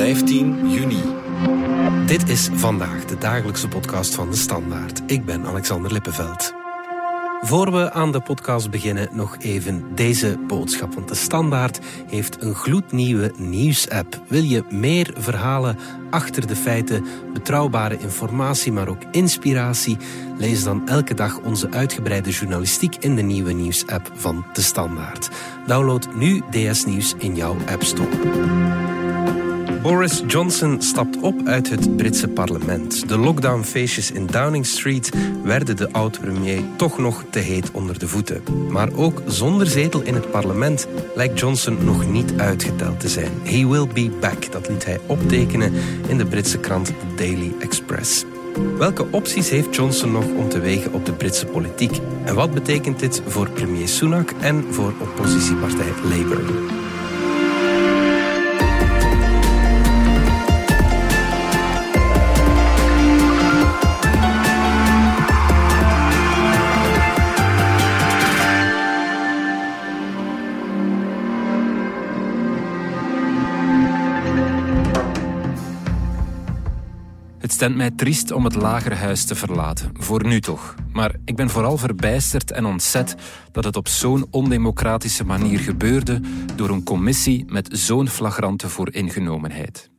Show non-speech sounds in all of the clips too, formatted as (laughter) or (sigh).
15 juni. Dit is vandaag de dagelijkse podcast van de Standaard. Ik ben Alexander Lippenveld. Voor we aan de podcast beginnen, nog even deze boodschap. Want de Standaard heeft een gloednieuwe nieuwsapp. Wil je meer verhalen achter de feiten, betrouwbare informatie, maar ook inspiratie? Lees dan elke dag onze uitgebreide journalistiek in de nieuwe nieuwsapp van de Standaard. Download nu DS Nieuws in jouw App Store. Boris Johnson stapt op uit het Britse parlement. De lockdownfeestjes in Downing Street werden de oud-premier toch nog te heet onder de voeten. Maar ook zonder zetel in het parlement lijkt Johnson nog niet uitgeteld te zijn. He will be back, dat liet hij optekenen in de Britse krant The Daily Express. Welke opties heeft Johnson nog om te wegen op de Britse politiek? En wat betekent dit voor premier Sunak en voor oppositiepartij Labour? Het stemt mij triest om het lagerhuis te verlaten, voor nu toch. Maar ik ben vooral verbijsterd en ontzet dat het op zo'n ondemocratische manier gebeurde door een commissie met zo'n flagrante vooringenomenheid.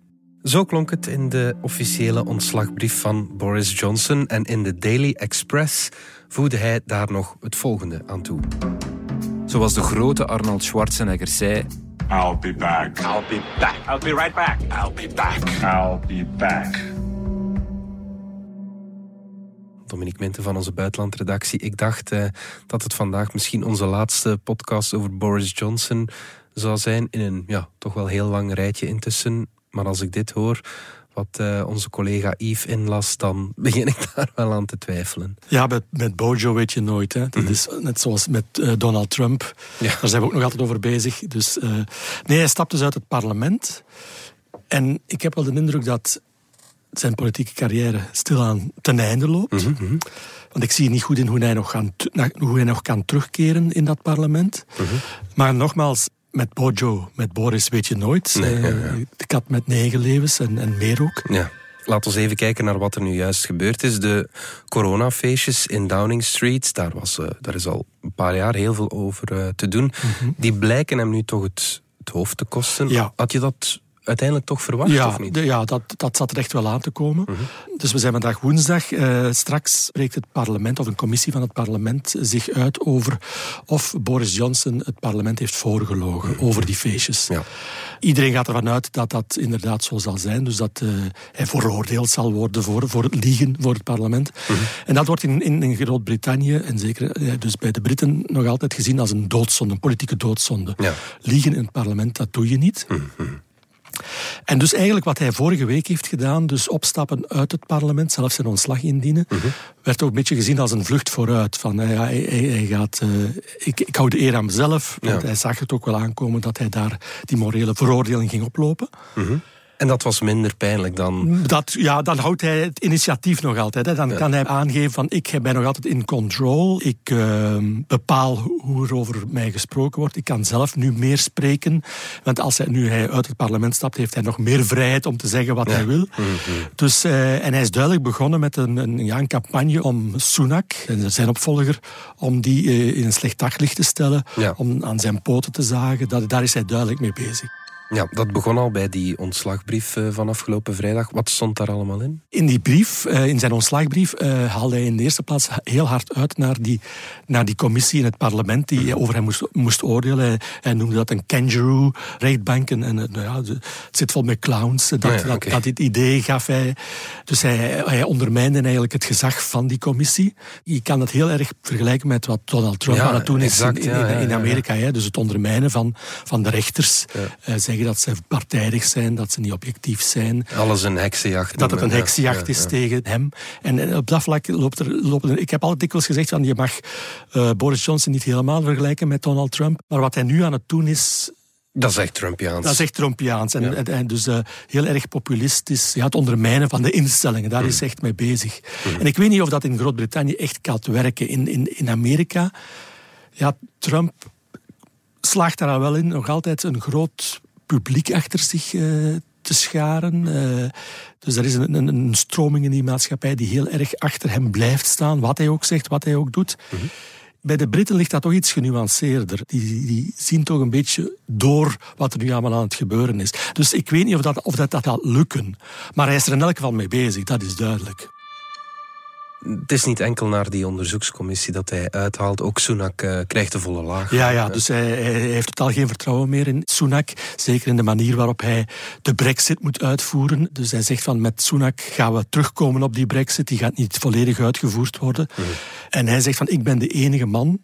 Zo klonk het in de officiële ontslagbrief van Boris Johnson en in de Daily Express voegde hij daar nog het volgende aan toe. Zoals de grote Arnold Schwarzenegger zei: I'll be back. I'll be back. I'll be right back. I'll be back. I'll be back. Dominique Minten van onze buitenlandredactie. Ik dacht eh, dat het vandaag misschien onze laatste podcast over Boris Johnson zou zijn. In een ja, toch wel heel lang rijtje intussen. Maar als ik dit hoor, wat uh, onze collega Yves inlas, dan (laughs) begin ik daar wel aan te twijfelen. Ja, met, met Bojo weet je nooit. Hè. Dat Mhm. is net zoals met uh, Donald Trump. Ja. Daar zijn we ook nog altijd over bezig. Dus, uh, nee, hij stapt dus uit het parlement. En ik heb wel de indruk dat zijn politieke carrière stilaan ten einde loopt. Mm -hmm. Want ik zie niet goed in hoe hij nog, gaan, hoe hij nog kan terugkeren in dat parlement. Mhm. Mm -hmm. Maar nogmaals, met Bojo, met Boris weet je nooit. Nee, uh, ja, ja. De kat met negen levens en, en meer ook. Ja. Laten we even kijken naar wat er nu juist gebeurd is. De coronafeestjes in Downing Street, daar, was, uh, daar is al een paar jaar heel veel over uh, te doen. Mm -hmm. Die blijken hem nu toch het, het hoofd te kosten. Ja. Had je dat uiteindelijk toch verwacht, ja, of niet? De, ja, dat, dat zat er echt wel aan te komen. Mhm. Dus we zijn vandaag woensdag. Uh, straks spreekt het parlement, of een commissie van het parlement, zich uit over of Boris Johnson het parlement heeft voorgelogen Mhm. over die feestjes. Ja. Iedereen gaat ervan uit dat dat inderdaad zo zal zijn. Dus dat uh, hij veroordeeld zal worden voor, voor het liegen voor het parlement. Mhm. En dat wordt in, in, in Groot-Brittannië, en zeker uh, dus bij de Britten, nog altijd gezien als een doodzonde, een politieke doodzonde. Ja. Liegen in het parlement, dat doe je niet. En dus eigenlijk wat hij vorige week heeft gedaan, dus opstappen uit het parlement, zelfs zijn ontslag indienen, Mhm. werd ook een beetje gezien als een vlucht vooruit. Van, ja, hij, hij, hij gaat, uh, ik, ik hou de eer aan mezelf. Want Ja. hij zag het ook wel aankomen dat hij daar die morele veroordeling ging oplopen. Mhm. En dat was minder pijnlijk dan... Dat, ja, dan houdt hij het initiatief nog altijd. Hè. Dan Ja. kan hij aangeven van ik ben nog altijd in control. Ik uh, bepaal hoe er over mij gesproken wordt. Ik kan zelf nu meer spreken. Want als hij, nu hij uit het parlement stapt, heeft hij nog meer vrijheid om te zeggen wat Ja. hij wil. Mhm. Dus, uh, en hij is duidelijk begonnen met een, een, ja, een campagne om Sunak, zijn opvolger, om die uh, in een slecht daglicht te stellen. Om aan zijn poten te zagen. Dat, daar is hij duidelijk mee bezig. Ja, dat begon al bij die ontslagbrief uh, van afgelopen vrijdag. Wat stond daar allemaal in? In die brief, uh, in zijn ontslagbrief, uh, haalde hij in de eerste plaats heel hard uit naar die, naar die commissie in het parlement die over hem moest, moest oordelen. Hij, noemde dat een kangaroo rechtbank. En, en nou ja, het zit vol met clowns. Dat, ja, dat, okay. dat dit idee gaf hij. Dus hij, hij ondermijnde eigenlijk het gezag van die commissie. Je kan het heel erg vergelijken met wat Donald Trump Ja, aan het doen is in, in, Amerika. Hè. Dus het ondermijnen van, van de rechters. Ja. Zeggen dat ze partijdig zijn, dat ze niet objectief zijn. Alles een heksenjacht. Dat het een Ja, heksenjacht ja, is ja. tegen hem. En op dat vlak loopt er... Loopt er ik heb altijd dikwijls gezegd, van, je mag uh, Boris Johnson niet helemaal vergelijken met Donald Trump. Maar wat hij nu aan het doen is... Dat is echt Trumpiaans. Dat is echt Trumpiaans. En, Ja. en, en dus uh, heel erg populistisch. Ja, het ondermijnen van de instellingen, daar is hij echt mee bezig. En ik weet niet of dat in Groot-Brittannië echt kan werken. In, in, in Amerika, ja, Trump slaagt daar wel in nog altijd een groot publiek achter zich uh, te scharen. Uh, dus er is een, een, een, stroming in die maatschappij die heel erg achter hem blijft staan, wat hij ook zegt, wat hij ook doet. Mhm. Bij de Britten ligt dat toch iets genuanceerder. Die, die, zien toch een beetje door wat er nu allemaal aan het gebeuren is. Dus ik weet niet of dat, of dat, dat gaat lukken. Maar hij is er in elk geval mee bezig, dat is duidelijk het is niet enkel naar die onderzoekscommissie dat hij uithaalt. Ook Sunak uh, krijgt de volle laag. Ja, ja dus hij, hij, heeft totaal geen vertrouwen meer in Sunak. Zeker in de manier waarop hij de brexit moet uitvoeren. Dus hij zegt van met Sunak gaan we terugkomen op die brexit. Die gaat niet volledig uitgevoerd worden. Mhm. En hij zegt van ik ben de enige man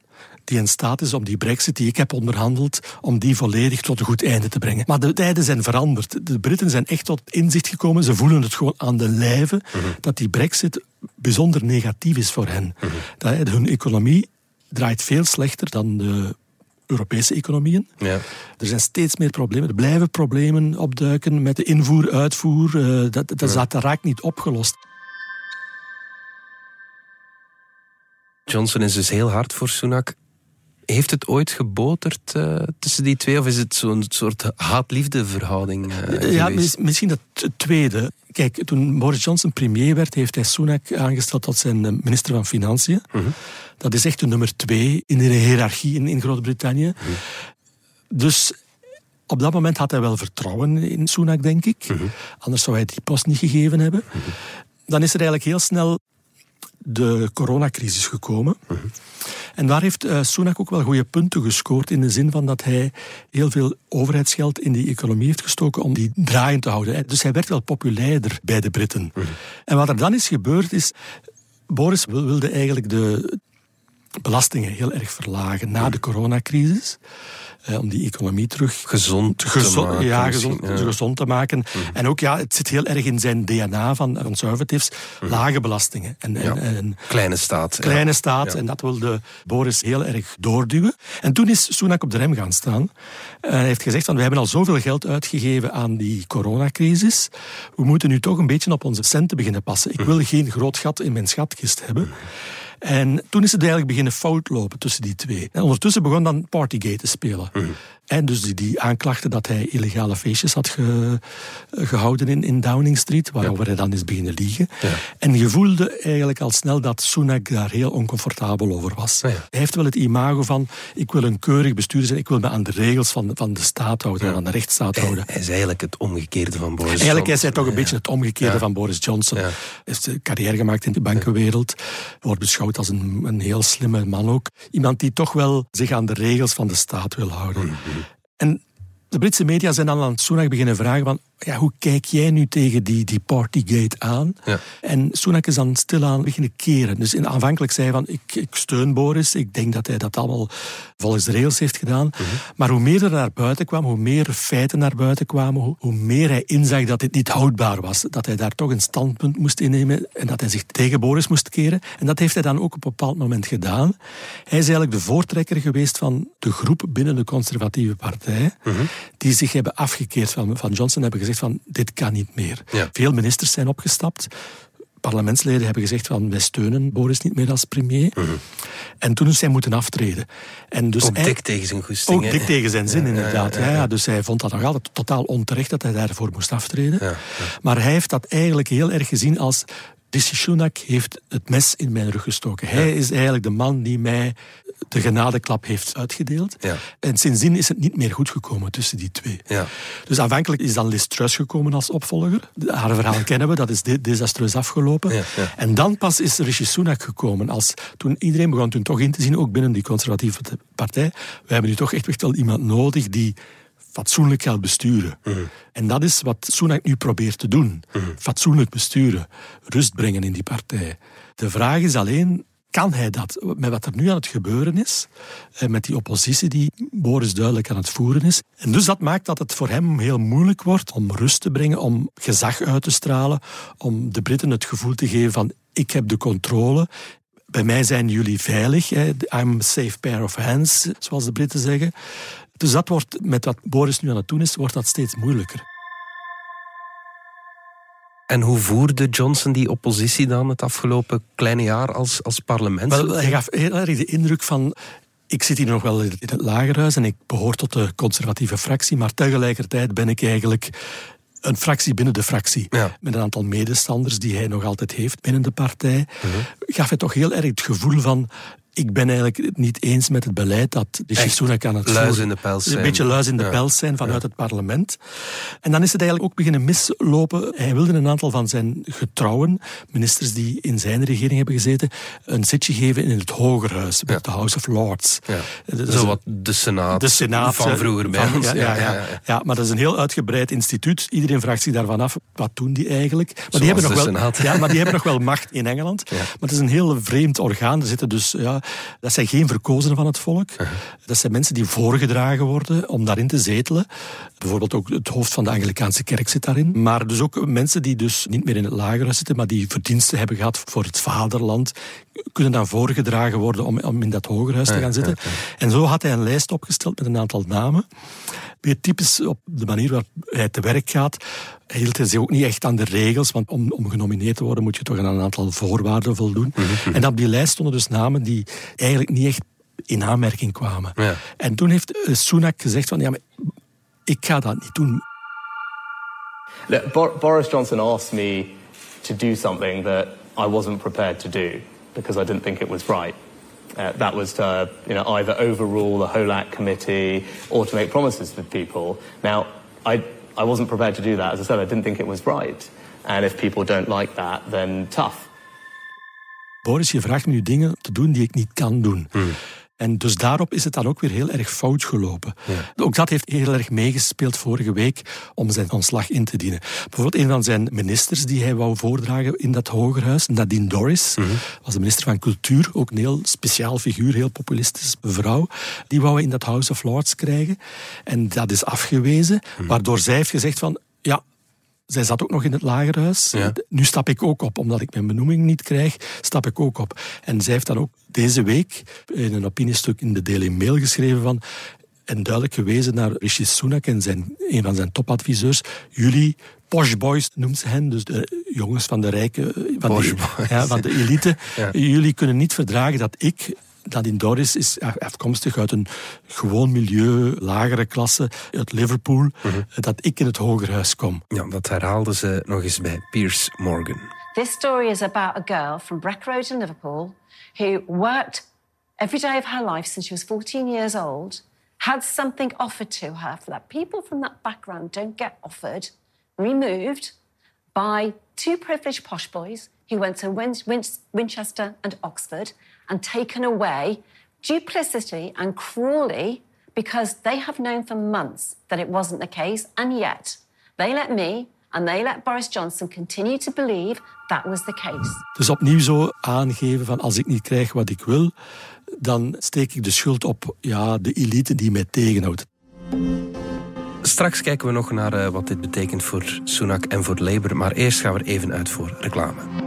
die in staat is om die brexit die ik heb onderhandeld, om die volledig tot een goed einde te brengen. Maar de tijden zijn veranderd. De Britten zijn echt tot inzicht gekomen. Ze voelen het gewoon aan de lijve mhm. dat die brexit bijzonder negatief is voor hen. Mm dat, hun economie draait veel slechter dan de Europese economieën. Ja. Er zijn steeds meer problemen. Er blijven problemen opduiken met de invoer, uitvoer. Uh, dat, dat, ja. dat raakt niet opgelost. Johnson is dus heel hard voor Sunak. Heeft het ooit geboterd uh, tussen die twee? Of is het zo'n soort haat-liefde verhouding uh, Ja, misschien het tweede. Kijk, toen Boris Johnson premier werd, heeft hij Sunak aangesteld tot zijn eh, minister van Financiën. Mhm. Dat is echt de nummer twee in de hiërarchie in, in Groot-Brittannië. Mhm. Dus op dat moment had hij wel vertrouwen in Sunak, denk ik. Mhm. Anders zou hij die post niet gegeven hebben. Dan is er eigenlijk heel snel de coronacrisis gekomen. En daar heeft uh, Sunak ook wel goede punten gescoord in de zin van dat hij heel veel overheidsgeld in die economie heeft gestoken om die draaiend te houden. Dus hij werd wel populairder bij de Britten. En wat er dan is gebeurd is, Boris wilde eigenlijk de belastingen heel erg verlagen na de coronacrisis om die economie terug gezond, te maken. Ja, gezond, gezond te maken. Mhm. En ook, ja, het zit heel erg in zijn DNA van conservatives, mm. lage belastingen. En, en, kleine staat. Kleine staat, en dat wilde Boris heel erg doorduwen. En toen is Sunak op de rem gaan staan. Hij heeft gezegd, van, we hebben al zoveel geld uitgegeven aan die coronacrisis. We moeten nu toch een beetje op onze centen beginnen passen. Ik mhm. wil geen groot gat in mijn schatkist hebben. En toen is het eigenlijk beginnen fout lopen tussen die twee. En ondertussen begon dan Partygate te spelen. Mhm. En dus die, die, aanklachten dat hij illegale feestjes had gehouden in, in Downing Street, waarover hij dan is beginnen liegen. Ja. En je voelde eigenlijk al snel dat Sunak daar heel oncomfortabel over was. Hij heeft wel het imago van, ik wil een keurig bestuurder zijn, ik wil me aan de regels van, van de staat houden, aan de rechtsstaat houden. Hij, is eigenlijk het omgekeerde van Boris Eigenlijk is hij toch een beetje het omgekeerde van Boris Johnson. Hij heeft carrière gemaakt in de bankenwereld, wordt beschouwd als een, een heel slimme man ook. Iemand die toch wel zich aan de regels van de staat wil houden. Mhm. En de Britse media zijn dan aan het Sunak beginnen vragen van ja, hoe kijk jij nu tegen die, die Partygate aan? Ja. En Sunak is dan stilaan beginnen keren. Dus in, aanvankelijk zei hij van, ik, ik steun Boris, ik denk dat hij dat allemaal volgens de regels heeft gedaan. Mhm. Maar hoe meer er naar buiten kwam, hoe meer feiten naar buiten kwamen, hoe, hoe, meer hij inzag dat dit niet houdbaar was. Dat hij daar toch een standpunt moest innemen en dat hij zich tegen Boris moest keren. En dat heeft hij dan ook op een bepaald moment gedaan. Hij is eigenlijk de voortrekker geweest van de groep binnen de conservatieve partij, mhm. Die zich hebben afgekeerd van, van Johnson, hebben gezegd van dit kan niet meer. Veel ministers zijn opgestapt. Parlementsleden hebben gezegd van wij steunen Boris niet meer als premier. Mhm. En toen is hij moeten aftreden. En dus ook dik tegen zijn goesting. Ook dik tegen zijn zin, inderdaad. Ja, ja, dus hij vond dat nog altijd totaal onterecht dat hij daarvoor moest aftreden. Maar hij heeft dat eigenlijk heel erg gezien als Rishi Sunak heeft het mes in mijn rug gestoken. Hij is eigenlijk de man die mij de genadeklap heeft uitgedeeld. Ja. En sindsdien is het niet meer goed gekomen tussen die twee. Ja. Dus aanvankelijk is dan Liz Truss gekomen als opvolger. Haar verhaal kennen we, dat is desastreus afgelopen. En dan pas is Rishi Sunak gekomen. Als, toen iedereen begon toen toch in te zien, ook binnen die conservatieve partij, we hebben nu toch echt wel iemand nodig die fatsoenlijk gaat besturen. Mhm. En dat is wat Sunak nu probeert te doen. Mhm. Fatsoenlijk besturen. Rust brengen in die partij. De vraag is alleen, kan hij dat? Met wat er nu aan het gebeuren is, eh, met die oppositie die Boris duidelijk aan het voeren is. En dus dat maakt dat het voor hem heel moeilijk wordt om rust te brengen, om gezag uit te stralen, om de Britten het gevoel te geven van ik heb de controle, bij mij zijn jullie veilig. I'm a safe pair of hands, zoals de Britten zeggen. Dus dat wordt, met wat Boris nu aan het doen is, wordt dat steeds moeilijker. En hoe voerde Johnson die oppositie dan het afgelopen kleine jaar als, als parlement? Wel, hij gaf heel erg de indruk van ik zit hier nog wel in het lagerhuis en ik behoor tot de conservatieve fractie, maar tegelijkertijd ben ik eigenlijk een fractie binnen de fractie. Ja. Met een aantal medestanders die hij nog altijd heeft binnen de partij. Mhm. Gaf hij toch heel erg het gevoel van ik ben eigenlijk niet eens met het beleid dat Rishi Echt Sunak aan het luis in de pels Een zijn. beetje luis in de Ja. pels zijn vanuit het parlement. En dan is het eigenlijk ook beginnen mislopen. Hij wilde een aantal van zijn getrouwen, ministers die in zijn regering hebben gezeten, een zitje geven in het Hogerhuis, bij de House of Lords. Ja. Zo een- wat de Senaat, de Senaat van vroeger bij ons. Ja, ja, ja, maar dat is een heel uitgebreid instituut. Iedereen vraagt zich daarvan af, wat doen die eigenlijk? Maar, die hebben, de nog wel, Senaat. ja, maar die (laughs) hebben nog wel macht in Engeland. Maar het is een heel vreemd orgaan. Er zitten dus, ja, dat zijn geen verkozenen van het volk. Uh-huh. Dat zijn mensen die voorgedragen worden om daarin te zetelen. Bijvoorbeeld ook het hoofd van de Anglikaanse kerk zit daarin. Maar dus ook mensen die dus niet meer in het lagerhuis zitten, maar die verdiensten hebben gehad voor het vaderland, kunnen dan voorgedragen worden om, om in dat hogerhuis te gaan zitten. En zo had hij een lijst opgesteld met een aantal namen. Weer typisch op de manier waarop hij te werk gaat, hield hij zich ook niet echt aan de regels, want om, om genomineerd te worden moet je toch aan een aantal voorwaarden voldoen. En op die lijst stonden dus namen die eigenlijk niet echt in aanmerking kwamen. Ja. En toen heeft eh, Sunak gezegd van, ja, maar ik ga dat niet doen. Look, Bor- Boris Johnson asked me to do something that I wasn't prepared to do because I didn't think it was right. Uh, that was to you know, either overrule the HOLAC committee or to make promises with people. Now, I, I wasn't prepared to do that. As I said, I didn't think it was right. And if people don't like that, then tough. Boris, je vraagt me nu dingen te doen die ik niet kan doen. En dus daarop is het dan ook weer heel erg fout gelopen. Ook dat heeft heel erg meegespeeld vorige week om zijn ontslag in te dienen. Bijvoorbeeld een van zijn ministers die hij wou voordragen in dat hogerhuis, Nadine Dorris, was de minister van Cultuur, ook een heel speciaal figuur, heel populistisch vrouw. Die wou hij in dat House of Lords krijgen. En dat is afgewezen, waardoor zij heeft gezegd van, ja, zij zat ook nog in het lagerhuis. Ja. Nu stap ik ook op, omdat ik mijn benoeming niet krijg, stap ik ook op. En zij heeft dan ook deze week in een opiniestuk in de Daily Mail geschreven van en duidelijk gewezen naar Rishi Sunak en zijn, een van zijn topadviseurs. Jullie posh boys noemt ze hen, dus de jongens van de rijke, van, de, boys. ja, van de elite. (laughs) Ja. Jullie kunnen niet verdragen dat ik Nadine Dorris is afkomstig uit een gewoon milieu, lagere klasse, uit Liverpool, mhm. dat ik in het hogerhuis kom. Ja, dat herhaalde ze nog eens bij Piers Morgan. This story is about a girl from Breck Road in Liverpool who worked every day of her life since she was 14 years old, had something offered to her for that people from that background don't get offered, removed by two privileged posh boys who went to Win- Win- Winchester and Oxford and taken away duplicity and cruelly because they have known for months that it wasn't the case, and yet they let me and they let Boris Johnson continue to believe that was the case. Dus opnieuw zo aangeven van als ik niet krijg wat ik wil, dan steek ik de schuld op ja, de elite die mij tegenhoudt. Straks kijken we nog naar eh, wat dit betekent voor Sunak en voor Labour. Maar eerst gaan we er even uit voor reclame.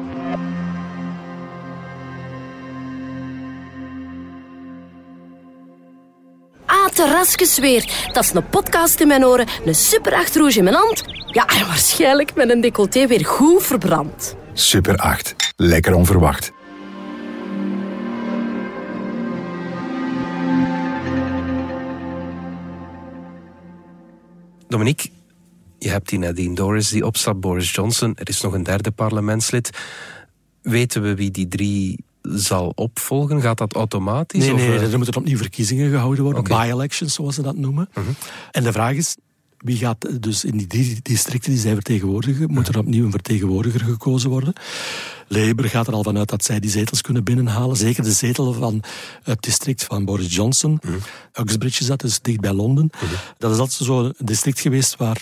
Terrasjes weer. Dat is een podcast in mijn oren, een super achterhoes in mijn hand. Ja, en waarschijnlijk met een decolleté weer goed verbrand. Super 8. Lekker onverwacht. Dominique, je hebt die Nadine Dorris die opstapt, Boris Johnson. Er is nog een derde parlementslid. Weten we wie die drie zal opvolgen? Gaat dat automatisch? Nee, of, nee, eh, er moeten opnieuw verkiezingen gehouden worden. Mhm. by-elections zoals ze dat noemen. En de vraag is, wie gaat dus in die drie districten die zij vertegenwoordigen, moet er opnieuw een vertegenwoordiger gekozen worden? Labour gaat er al vanuit dat zij die zetels kunnen binnenhalen. Zeker de zetel van het district van Boris Johnson. Mhm. Uxbridge is dat, dus dicht bij Londen. Dat is altijd zo'n district geweest waar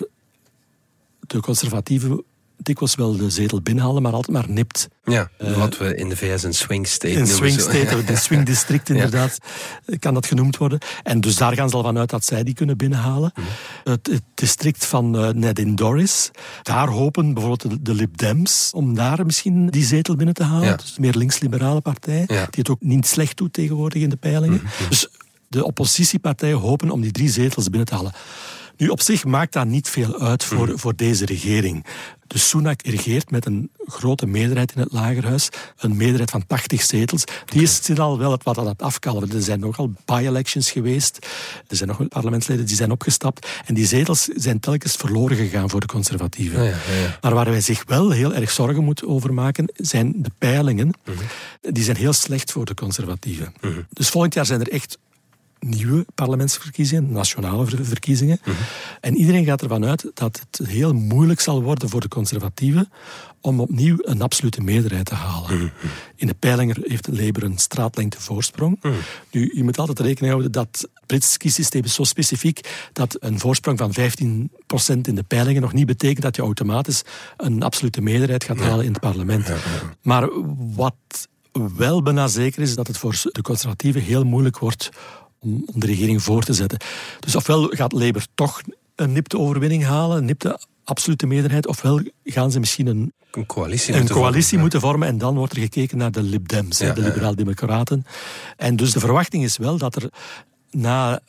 de conservatieven dikwijls wel de zetel binnenhalen, maar altijd maar nipt. Ja, wat we in de VS een swing state Een noemen. swing zo. state, (laughs) de swing district inderdaad, kan dat genoemd worden. En dus daar gaan ze al vanuit dat zij die kunnen binnenhalen. Mhm. Het, het district van eh, Nadine Dorris, daar hopen bijvoorbeeld de, de Lib Dems om daar misschien die zetel binnen te halen. Ja. Dus een meer links-liberale partij, Ja. Mhm, die het ook niet slecht doet tegenwoordig in de peilingen. Dus de oppositiepartijen hopen om die drie zetels binnen te halen. Nu, op zich maakt dat niet veel uit voor, voor deze regering. Dus Sunak regeert met een grote meerderheid in het lagerhuis. Een meerderheid van 80 zetels. Die is zit al wel wat aan het afkalven. Er zijn nogal by-elections geweest. Er zijn nog parlementsleden die zijn opgestapt. En die zetels zijn telkens verloren gegaan voor de conservatieven. Ja, ja, ja. Maar waar wij zich wel heel erg zorgen moeten over maken, zijn de peilingen. Die zijn heel slecht voor de conservatieven. Dus volgend jaar zijn er echt nieuwe parlementsverkiezingen, nationale ver- verkiezingen. En iedereen gaat ervan uit dat het heel moeilijk zal worden voor de conservatieven om opnieuw een absolute meerderheid te halen. In de peilingen heeft Labour een straatlengte voorsprong. Nu, je moet altijd rekening houden dat het Britse kiesysteem is zo specifiek dat een voorsprong van 15% in de peilingen nog niet betekent dat je automatisch een absolute meerderheid gaat halen in het parlement. Maar wat wel bijna zeker is dat het voor de conservatieven heel moeilijk wordt om, om de regering voor te zetten. Dus ofwel gaat Labour toch een nipte overwinning halen, een nipte absolute meerderheid, ofwel gaan ze misschien een, Een coalitie een moeten coalitie vormen, ja. moeten vormen en dan wordt er gekeken naar de Lib Dems, Ja, de liberaal-democraten. En dus de verwachting is wel dat er na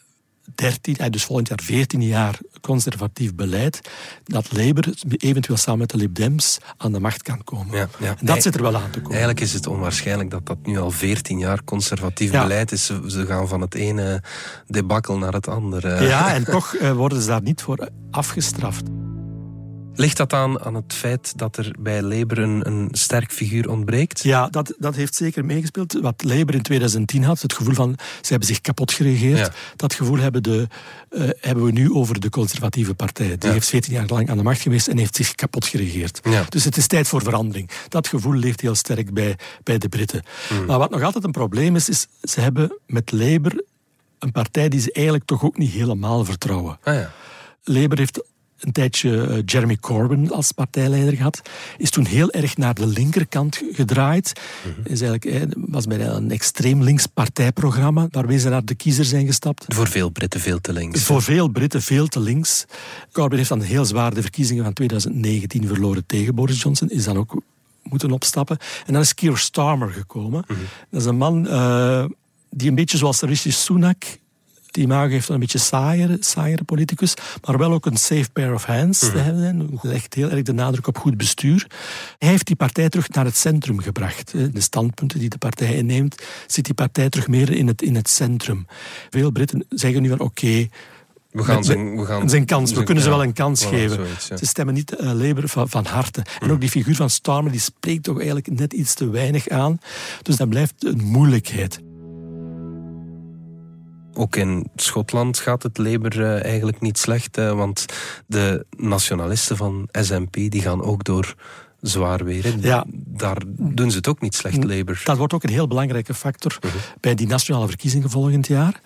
13, eh, dus volgend jaar 14 jaar conservatief beleid, dat Labour eventueel samen met de Lib Dems aan de macht kan komen. Ja, ja. En dat zit er wel aan te komen. Eigenlijk is het onwaarschijnlijk dat dat nu al 14 jaar conservatief Ja. beleid is. Ze, ze gaan van het ene debakkel naar het andere. Ja, en toch eh, worden ze daar niet voor afgestraft. Ligt dat aan, aan het feit dat er bij Labour een, een sterk figuur ontbreekt? Ja, dat, dat heeft zeker meegespeeld. Wat Labour in 2010 had, het gevoel van ze hebben zich kapot geregeerd. Ja. Dat gevoel hebben, de, eh, hebben we nu over de conservatieve partij. Die Ja. heeft 14 jaar lang aan de macht geweest en heeft zich kapot geregeerd. Ja. Dus het is tijd voor verandering. Dat gevoel leeft heel sterk bij, bij de Britten. Hmm. Maar wat nog altijd een probleem is, is ze hebben met Labour een partij die ze eigenlijk toch ook niet helemaal vertrouwen. Ah ja. Labour heeft een tijdje eh, Jeremy Corbyn als partijleider gehad. Is toen heel erg naar de linkerkant gedraaid. Is eigenlijk, was bij een extreem links partijprogramma waarmee ze naar de kiezer zijn gestapt. Voor veel Britten veel te links. Voor veel Britten veel te links. Corbyn heeft dan heel zwaar de verkiezingen van 2019 verloren tegen Boris Johnson. Is dan ook moeten opstappen. En dan is Keir Starmer gekomen. Dat is een man eh, die een beetje zoals Rishi Sunak die imago heeft een beetje saaiere, saaiere politicus, maar wel ook een safe pair of hands te hebben. Legt heel erg de nadruk op goed bestuur. Hij heeft die partij terug naar het centrum gebracht. De standpunten die de partij inneemt, zit die partij terug meer in het, in het centrum. Veel Britten zeggen nu van oké, We gaan zijn, we gaan zijn kans. We kunnen ze wel een kans voilà, geven. zoiets, ja. Ze stemmen niet eh, Labour van, van harte. En ook die figuur van Starmer die spreekt toch eigenlijk net iets te weinig aan. Dus dat blijft een moeilijkheid. Ook in Schotland gaat het Labour eh, eigenlijk niet slecht, eh, want de nationalisten van SNP die gaan ook door zwaar weer. Ja. Daar doen ze het ook niet slecht, Labour. Dat wordt ook een heel belangrijke factor bij die nationale verkiezingen volgend jaar.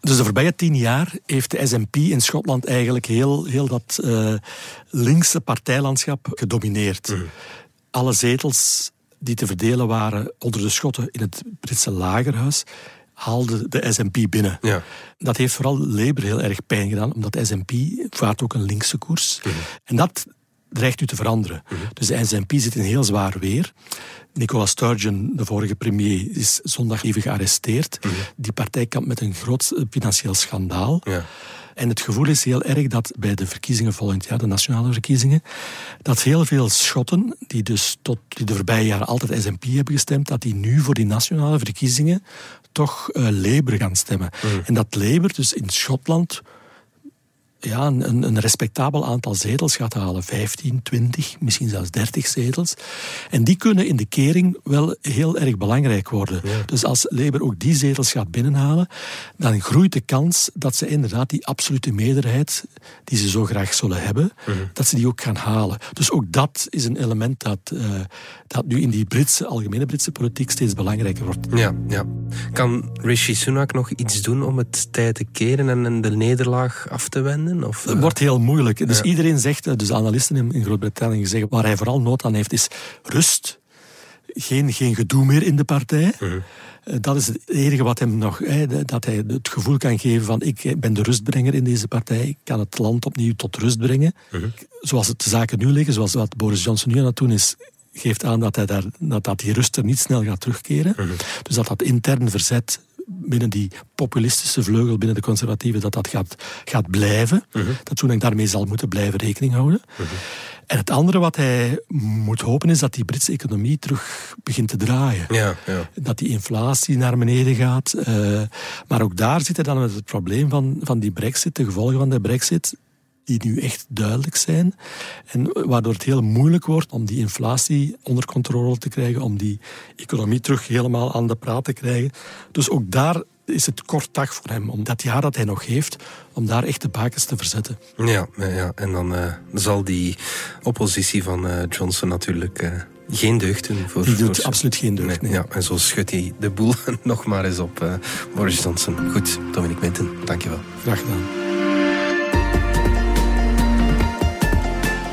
Dus de voorbije tien jaar heeft de SNP in Schotland eigenlijk heel, heel dat eh, linkse partijlandschap gedomineerd. Alle zetels die te verdelen waren onder de Schotten in het Britse lagerhuis haalde de SNP binnen. Ja. Dat heeft vooral Labour heel erg pijn gedaan, omdat de SNP vaart ook een linkse koers. En dat dreigt nu te veranderen. Dus de SNP zit in heel zwaar weer. Nicola Sturgeon, de vorige premier, is zondag even gearresteerd. Die partij kampt met een groot eh, financieel schandaal. Ja. En het gevoel is heel erg dat bij de verkiezingen volgend jaar, de nationale verkiezingen, dat heel veel Schotten, die dus tot die de voorbije jaren altijd SNP hebben gestemd, dat die nu voor die nationale verkiezingen toch eh, Labour gaan stemmen. En dat Labour dus in Schotland ja, een, een- respectabel aantal zetels gaat halen. 15, 20, misschien zelfs 30 zetels. En die kunnen in de kering wel heel erg belangrijk worden. Dus als Labour ook die zetels gaat binnenhalen, dan groeit de kans dat ze inderdaad die absolute meerderheid, die ze zo graag zullen hebben, dat ze die ook gaan halen. Dus ook dat is een element dat, eh, dat nu in die Britse, algemene Britse politiek steeds belangrijker wordt. Ja, ja. Kan Rishi Sunak nog iets doen om het tijd te keren en- en de nederlaag af te wenden? Of, eh, Het wordt heel moeilijk. Dus Ja. iedereen zegt, eh, dus analisten in, in Groot-Brittannië zeggen, waar hij vooral nood aan heeft, is rust. Geen, geen gedoe meer in de partij. Mhm. Eh, Dat is het enige wat hem nog, eh, dat hij het gevoel kan geven van ik ben de rustbrenger in deze partij, ik kan het land opnieuw tot rust brengen. Mhm. Zoals het de zaken nu liggen, zoals wat Boris Johnson nu aan het doen is, geeft aan dat, hij daar, dat, dat die rust er niet snel gaat terugkeren. Mhm. Dus dat dat intern verzet binnen die populistische vleugel, binnen de conservatieven, dat dat gaat, gaat blijven. Dat Sunak daarmee zal moeten blijven rekening houden. En het andere wat hij moet hopen is dat die Britse economie terug begint te draaien. Ja, ja. Dat die inflatie naar beneden gaat. eh, maar ook daar zit hij dan met het probleem van, van die brexit, de gevolgen van de brexit die nu echt duidelijk zijn. En waardoor het heel moeilijk wordt om die inflatie onder controle te krijgen, om die economie terug helemaal aan de praat te krijgen. Dus ook daar is het kort dag voor hem, om dat jaar dat hij nog heeft, om daar echt de bakens te verzetten. Ja, ja, en dan eh, zal die oppositie van eh, Johnson natuurlijk eh, geen deugd doen. Voor, Die doet voor- absoluut geen deugd. Nee, nee. Ja, en zo schudt hij de boel (laughs) nog maar eens op Boris Johnson. Goed, Dominic Minten, dankjewel. Graag gedaan.